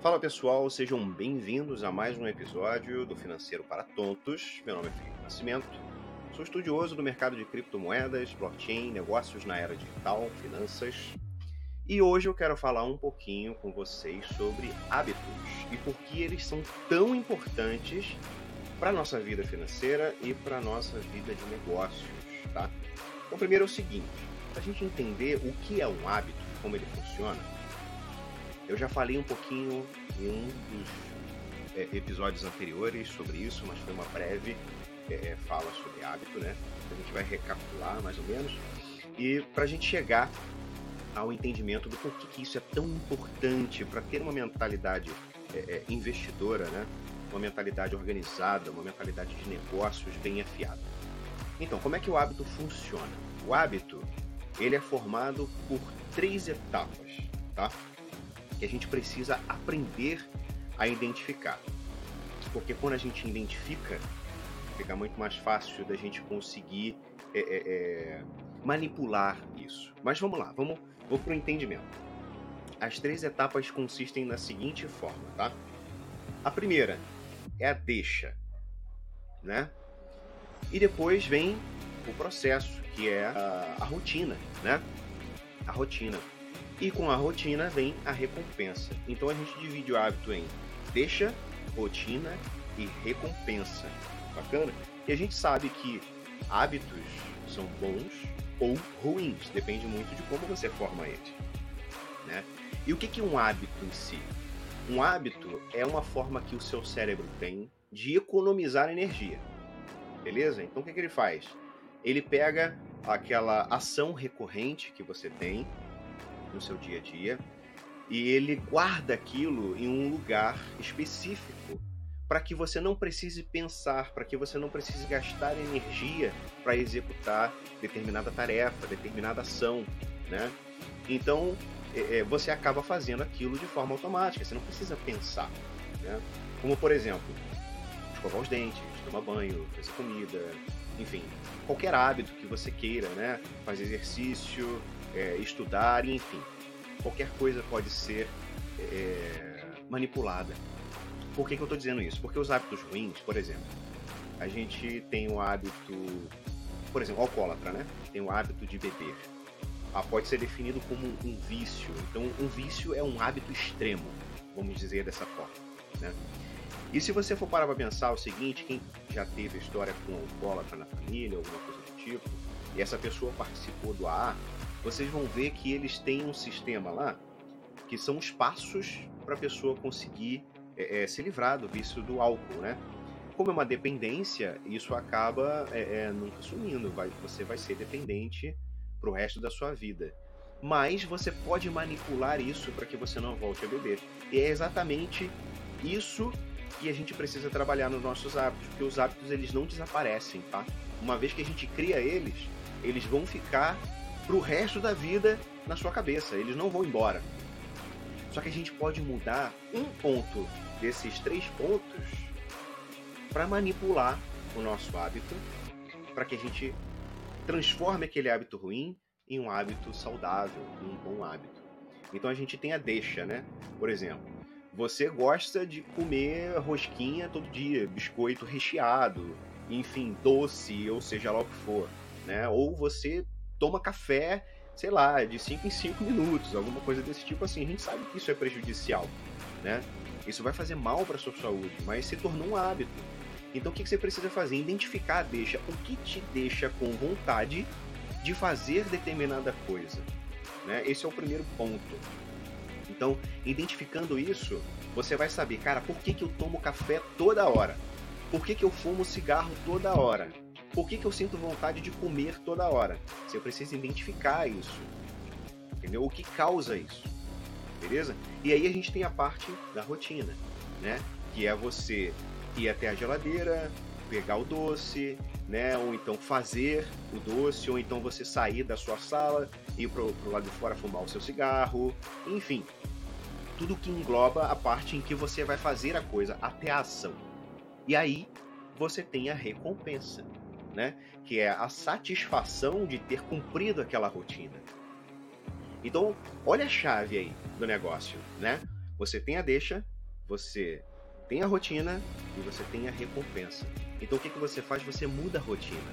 Fala pessoal, sejam bem-vindos a mais um episódio do Financeiro para Tontos. Meu nome é Felipe Nascimento, sou estudioso do mercado de criptomoedas, blockchain, negócios na era digital, finanças. E hoje eu quero falar um pouquinho com vocês sobre hábitos e por que eles são tão importantes para a nossa vida financeira e para a nossa vida de negócios, tá? Então, primeiro é o seguinte, para a gente entender o que é um hábito, como ele funciona, eu já falei um pouquinho em um dos é, episódios anteriores sobre isso, mas foi uma breve é, fala sobre hábito, né? A gente vai recapitular mais ou menos. E para a gente chegar ao entendimento do porquê que isso é tão importante para ter uma mentalidade é, é, investidora, né? Uma mentalidade organizada, uma mentalidade de negócios bem afiada. Então, como é que o hábito funciona? O hábito ele é formado por três etapas, tá? Que a gente precisa aprender a identificar. Porque quando a gente identifica, fica muito mais fácil da gente conseguir é, é, é, manipular isso. Mas vamos lá, vamos, vamos para o entendimento. As três etapas consistem na seguinte forma, tá? A primeira é a deixa, né? E depois vem o processo, que é a, a rotina, né? A rotina. E com a rotina vem a recompensa. Então a gente divide o hábito em deixa, rotina e recompensa. Bacana? E a gente sabe que hábitos são bons ou ruins, depende muito de como você forma eles. Né? E o que é um hábito em si? Um hábito é uma forma que o seu cérebro tem de economizar energia. Beleza? Então o que, que ele faz? Ele pega aquela ação recorrente que você tem no seu dia a dia e ele guarda aquilo em um lugar específico para que você não precise pensar, para que você não precise gastar energia para executar determinada tarefa, determinada ação, né? Então é, é, você acaba fazendo aquilo de forma automática, você não precisa pensar, né? Como por exemplo, escovar os dentes, tomar banho, fazer comida, enfim, qualquer hábito que você queira, né? Fazer exercício, é, estudar, enfim. Qualquer coisa pode ser é, manipulada. Por que, que eu estou dizendo isso? Porque os hábitos ruins, por exemplo, a gente tem o hábito, por exemplo, alcoólatra, né? Tem o hábito de beber. Ah, pode ser definido como um vício. Então, um vício é um hábito extremo, vamos dizer dessa forma, né? E se você for parar para pensar o seguinte, quem já teve história com alcoólatra na família, alguma coisa do tipo, e essa pessoa participou do AA, vocês vão ver que eles têm um sistema lá que são os passos para a pessoa conseguir é, é, se livrar do vício do álcool, né? Como é uma dependência, isso acaba é, é nunca sumindo, vai, você vai ser dependente para o resto da sua vida. Mas você pode manipular isso para que você não volte a beber. E é exatamente isso que a gente precisa trabalhar nos nossos hábitos, porque os hábitos eles não desaparecem, tá? Uma vez que a gente cria eles, eles vão ficar pro resto da vida na sua cabeça. Eles não vão embora. Só que a gente pode mudar um ponto desses três pontos para manipular o nosso hábito, para que a gente transforme aquele hábito ruim em um hábito saudável, em um bom hábito. Então a gente tem a deixa, né? Por exemplo, você gosta de comer rosquinha todo dia, biscoito recheado, enfim, doce, ou seja lá o que for, né? Ou você toma café, sei lá, de 5 em 5 minutos, alguma coisa desse tipo assim. A gente sabe que isso é prejudicial, né? Isso vai fazer mal para sua saúde, mas se tornou um hábito. Então o que você precisa fazer? Identificar, deixa o que te deixa com vontade de fazer determinada coisa. Né? Esse é o primeiro ponto. Então, identificando isso, você vai saber, cara, por que, que eu tomo café toda hora? Por que, que eu fumo cigarro toda hora? Por que, que eu sinto vontade de comer toda hora? Você precisa identificar isso. Entendeu? O que causa isso. Beleza? E aí a gente tem a parte da rotina, né? Que é você ir até a geladeira, pegar o doce, né? Ou então fazer o doce, ou então você sair da sua sala, ir pro, pro lado de fora fumar o seu cigarro, enfim. Tudo que engloba a parte em que você vai fazer a coisa, até a ação. E aí você tem a recompensa né? Que é a satisfação de ter cumprido aquela rotina. Então, olha a chave aí do negócio, né? Você tem a deixa, você tem a rotina e você tem a recompensa. Então o que, que você faz? Você muda a rotina.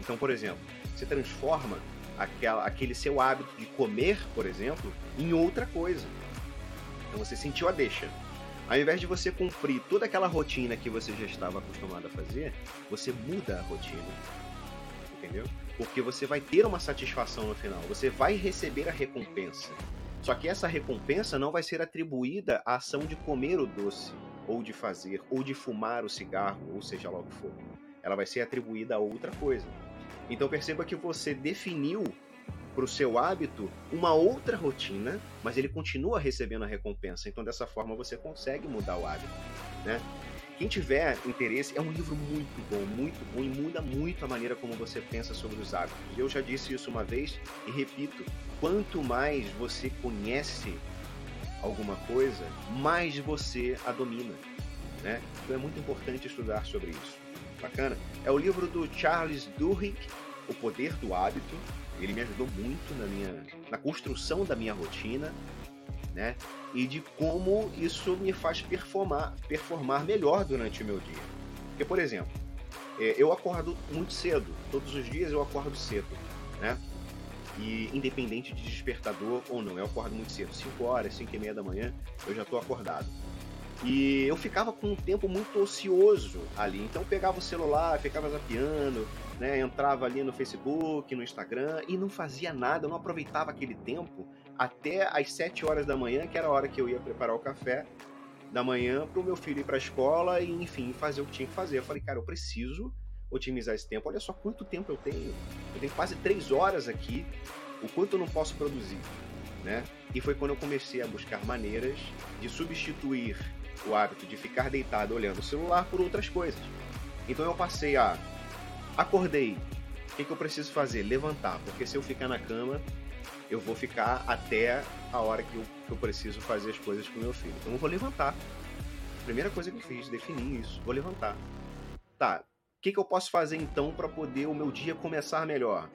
Então, por exemplo, você transforma aquela, aquele seu hábito de comer, por exemplo, em outra coisa. Então você sentiu a deixa. Ao invés de você cumprir toda aquela rotina que você já estava acostumado a fazer, você muda a rotina. Entendeu? Porque você vai ter uma satisfação no final, você vai receber a recompensa. Só que essa recompensa não vai ser atribuída à ação de comer o doce, ou de fazer, ou de fumar o cigarro, ou seja lá o que for. Ela vai ser atribuída a outra coisa. Então perceba que você definiu para o seu hábito uma outra rotina, mas ele continua recebendo a recompensa. Então dessa forma você consegue mudar o hábito, né? Quem tiver interesse, é um livro muito bom, muito bom e muda muito a maneira como você pensa sobre os hábitos. Eu já disse isso uma vez e repito: quanto mais você conhece alguma coisa, mais você a domina. Né? Então é muito importante estudar sobre isso. Bacana? É o livro do Charles Duhigg, O Poder do Hábito. Ele me ajudou muito na minha na construção da minha rotina, né? E de como isso me faz performar, performar melhor durante o meu dia. Porque, por exemplo, é, eu acordo muito cedo, todos os dias eu acordo cedo, né? E independente de despertador ou não, eu acordo muito cedo, 5 horas, 5 e meia da manhã, eu já estou acordado. E eu ficava com um tempo muito ocioso ali. Então pegava o celular, ficava zapeando, né? Entrava ali no Facebook, no Instagram e não fazia nada, eu não aproveitava aquele tempo até as 7 horas da manhã, que era a hora que eu ia preparar o café da manhã para o meu filho ir para a escola e, enfim, fazer o que tinha que fazer. Eu falei, cara, eu preciso otimizar esse tempo. Olha só quanto tempo eu tenho. Eu tenho quase 3 horas aqui. O quanto eu não posso produzir, né? E foi quando eu comecei a buscar maneiras de substituir o hábito de ficar deitado olhando o celular por outras coisas. Então eu passei a acordei. O que, que eu preciso fazer? Levantar, porque se eu ficar na cama, eu vou ficar até a hora que eu, que eu preciso fazer as coisas com meu filho. Então eu vou levantar. Primeira coisa que eu fiz, definir isso. Vou levantar. Tá, o que, que eu posso fazer então para poder o meu dia começar melhor?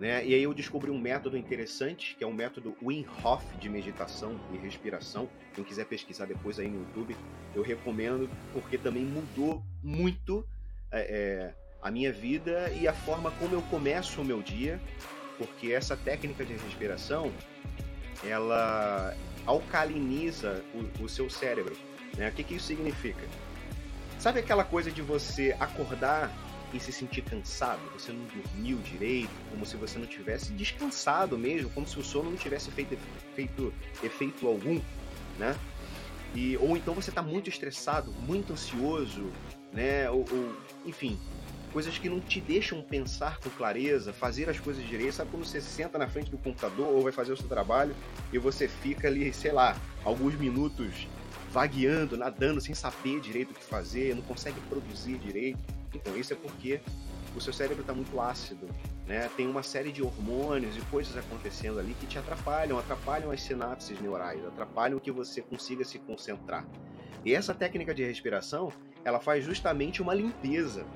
Né? E aí eu descobri um método interessante, que é um método Wim Hof de meditação e respiração. Quem quiser pesquisar depois aí no YouTube, eu recomendo, porque também mudou muito é, é, a minha vida e a forma como eu começo o meu dia, porque essa técnica de respiração, ela alcaliniza o, o seu cérebro. Né? O que, que isso significa? Sabe aquela coisa de você acordar e se sentir cansado, você não dormiu direito, como se você não tivesse descansado mesmo, como se o sono não tivesse feito, feito efeito algum, né? E, ou então você está muito estressado, muito ansioso, né? Ou, ou, enfim, coisas que não te deixam pensar com clareza, fazer as coisas direito. Sabe quando você senta na frente do computador ou vai fazer o seu trabalho e você fica ali, sei lá, alguns minutos vagueando, nadando, sem saber direito o que fazer, não consegue produzir direito. Então, isso é porque o seu cérebro está muito ácido, né? Tem uma série de hormônios e coisas acontecendo ali que te atrapalham, atrapalham as sinapses neurais, atrapalham que você consiga se concentrar. E essa técnica de respiração, ela faz justamente uma limpeza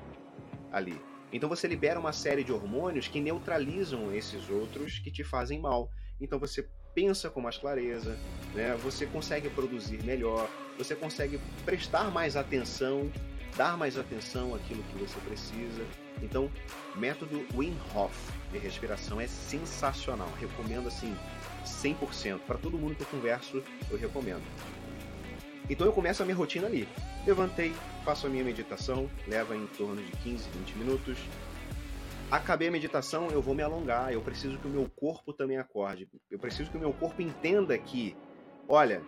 ali. Então você libera uma série de hormônios que neutralizam esses outros que te fazem mal. Então você pensa com mais clareza, né? Você consegue produzir melhor, você consegue prestar mais atenção dar mais atenção àquilo que você precisa. Então, método Wim Hof de respiração é sensacional. Recomendo assim 100%. Para todo mundo que eu converso, eu recomendo. Então eu começo a minha rotina ali. Levantei, faço a minha meditação, leva em torno de 15, 20 minutos. Acabei a meditação, eu vou me alongar, eu preciso que o meu corpo também acorde. Eu preciso que o meu corpo entenda que, olha,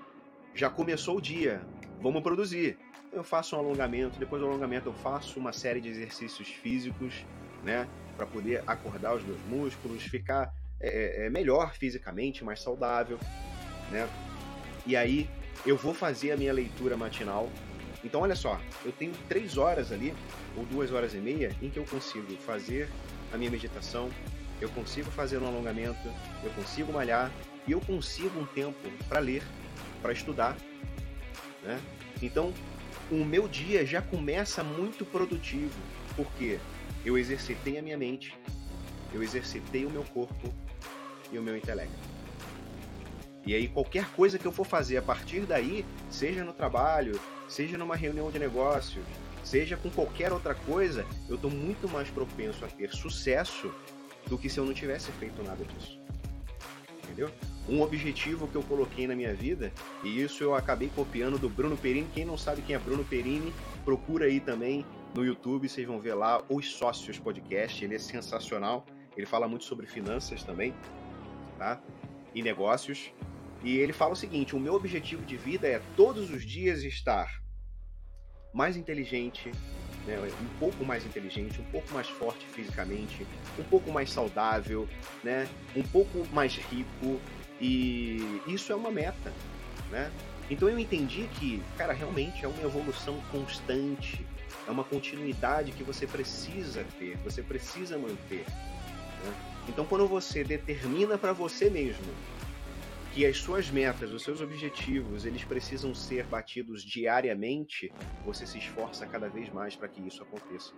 já começou o dia, vamos produzir eu faço um alongamento, depois do alongamento eu faço uma série de exercícios físicos, né, para poder acordar os meus músculos, ficar é, é, é, melhor fisicamente, mais saudável, né? E aí eu vou fazer a minha leitura matinal. Então olha só, eu tenho três horas ali ou duas horas e meia em que eu consigo fazer a minha meditação, eu consigo fazer um alongamento, eu consigo malhar e eu consigo um tempo para ler, para estudar, né? Então o meu dia já começa muito produtivo, porque eu exercitei a minha mente, eu exercitei o meu corpo e o meu intelecto. E aí qualquer coisa que eu for fazer a partir daí, seja no trabalho, seja numa reunião de negócios, seja com qualquer outra coisa, eu estou muito mais propenso a ter sucesso do que se eu não tivesse feito nada disso. Entendeu? Um objetivo que eu coloquei na minha vida, e isso eu acabei copiando do Bruno Perini. Quem não sabe quem é Bruno Perini, procura aí também no YouTube, vocês vão ver lá Os Sócios Podcast, ele é sensacional. Ele fala muito sobre finanças também, tá? E negócios. E ele fala o seguinte: o meu objetivo de vida é todos os dias estar mais inteligente, né, um pouco mais inteligente, um pouco mais forte fisicamente, um pouco mais saudável, né, um pouco mais rico e isso é uma meta, né? Então eu entendi que, cara, realmente é uma evolução constante, é uma continuidade que você precisa ter, você precisa manter. Né? Então quando você determina para você mesmo que as suas metas, os seus objetivos, eles precisam ser batidos diariamente, você se esforça cada vez mais para que isso aconteça.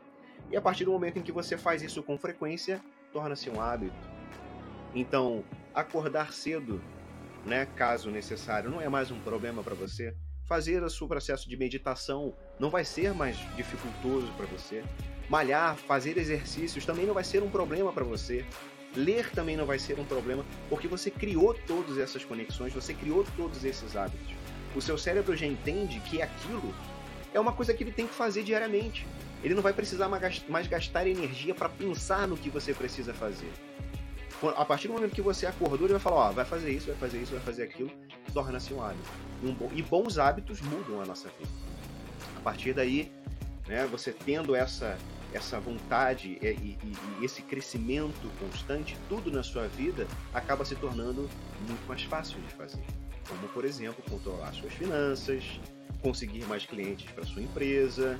E a partir do momento em que você faz isso com frequência, torna-se um hábito. Então, acordar cedo, né, caso necessário, não é mais um problema para você. Fazer o seu processo de meditação não vai ser mais dificultoso para você. Malhar, fazer exercícios também não vai ser um problema para você. Ler também não vai ser um problema, porque você criou todas essas conexões, você criou todos esses hábitos. O seu cérebro já entende que aquilo é uma coisa que ele tem que fazer diariamente. Ele não vai precisar mais gastar energia para pensar no que você precisa fazer. A partir do momento que você acordou, ele vai falar: ó, vai fazer isso, vai fazer isso, vai fazer aquilo, torna-se um hábito. E bons hábitos mudam a nossa vida. A partir daí, né, você tendo essa essa vontade e, e, e, esse crescimento constante, tudo na sua vida acaba se tornando muito mais fácil de fazer. Como, por exemplo, controlar suas finanças, conseguir mais clientes para sua empresa,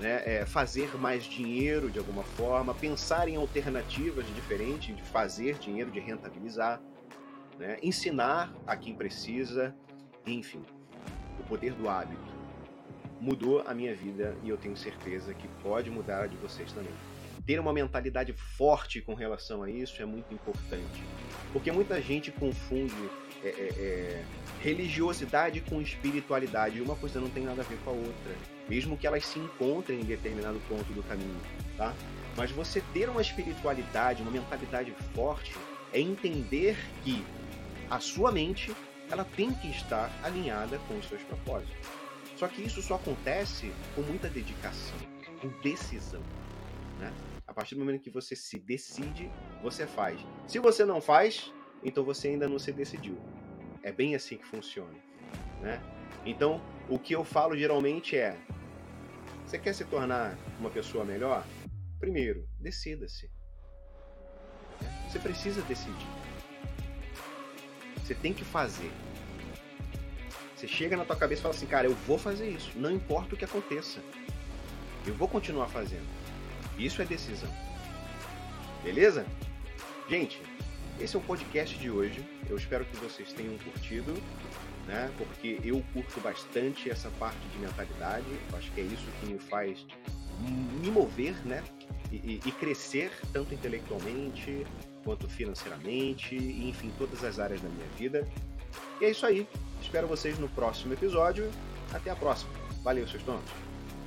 né, é, fazer mais dinheiro de alguma forma, pensar em alternativas diferentes de fazer dinheiro, de rentabilizar, né, ensinar a quem precisa, enfim, o poder do hábito mudou a minha vida e eu tenho certeza que pode mudar a de vocês também. Ter uma mentalidade forte com relação a isso é muito importante, porque muita gente confunde é, é, é, religiosidade com espiritualidade uma coisa não tem nada a ver com a outra, mesmo que elas se encontrem em determinado ponto do caminho, tá? Mas você ter uma espiritualidade, uma mentalidade forte, é entender que a sua mente ela tem que estar alinhada com os seus propósitos. Só que isso só acontece com muita dedicação, com decisão. Né? A partir do momento que você se decide, você faz. Se você não faz, então você ainda não se decidiu. É bem assim que funciona. Né? Então, o que eu falo geralmente é: você quer se tornar uma pessoa melhor? Primeiro, decida-se. Você precisa decidir. Você tem que fazer. Você chega na tua cabeça e fala assim, cara, eu vou fazer isso, não importa o que aconteça. Eu vou continuar fazendo. Isso é decisão. Beleza? Gente, esse é o podcast de hoje. Eu espero que vocês tenham curtido, né? Porque eu curto bastante essa parte de mentalidade. Eu acho que é isso que me faz me mover, né? E, e, crescer tanto intelectualmente quanto financeiramente, e, enfim, todas as áreas da minha vida. E é isso aí. Espero vocês no próximo episódio. Até a próxima. Valeu, seus tontos.